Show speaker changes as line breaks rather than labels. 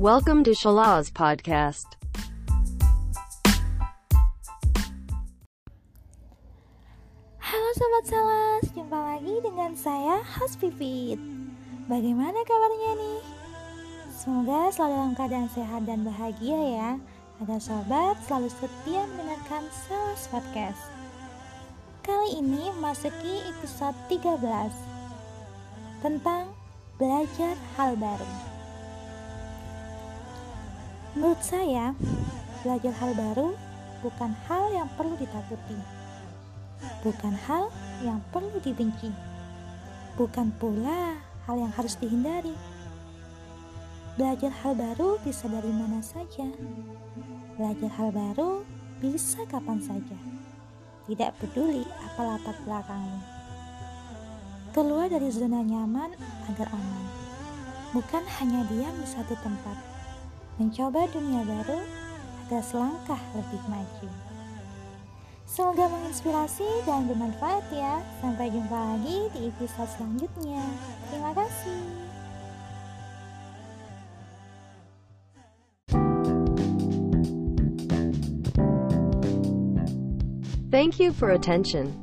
Welcome to Shalaz Podcast.
Halo Sobat Salas, jumpa lagi dengan saya Has Pipit Bagaimana kabarnya nih? Semoga selalu dalam keadaan sehat dan bahagia ya Agar sobat selalu setia mendengarkan Salas Podcast Kali ini masuki episode 13 Tentang belajar hal baru Menurut saya, belajar hal baru bukan hal yang perlu ditakuti bukan hal yang perlu dibenci, bukan pula hal yang harus dihindari. Belajar hal baru bisa dari mana saja. Belajar hal baru bisa kapan saja. Tidak peduli apa latar belakangmu. Keluar dari zona nyaman agar aman. Bukan hanya diam di satu tempat. Mencoba dunia baru agar selangkah lebih maju. Semoga menginspirasi dan bermanfaat ya. Sampai jumpa lagi di episode selanjutnya. Terima kasih.
Thank you for attention.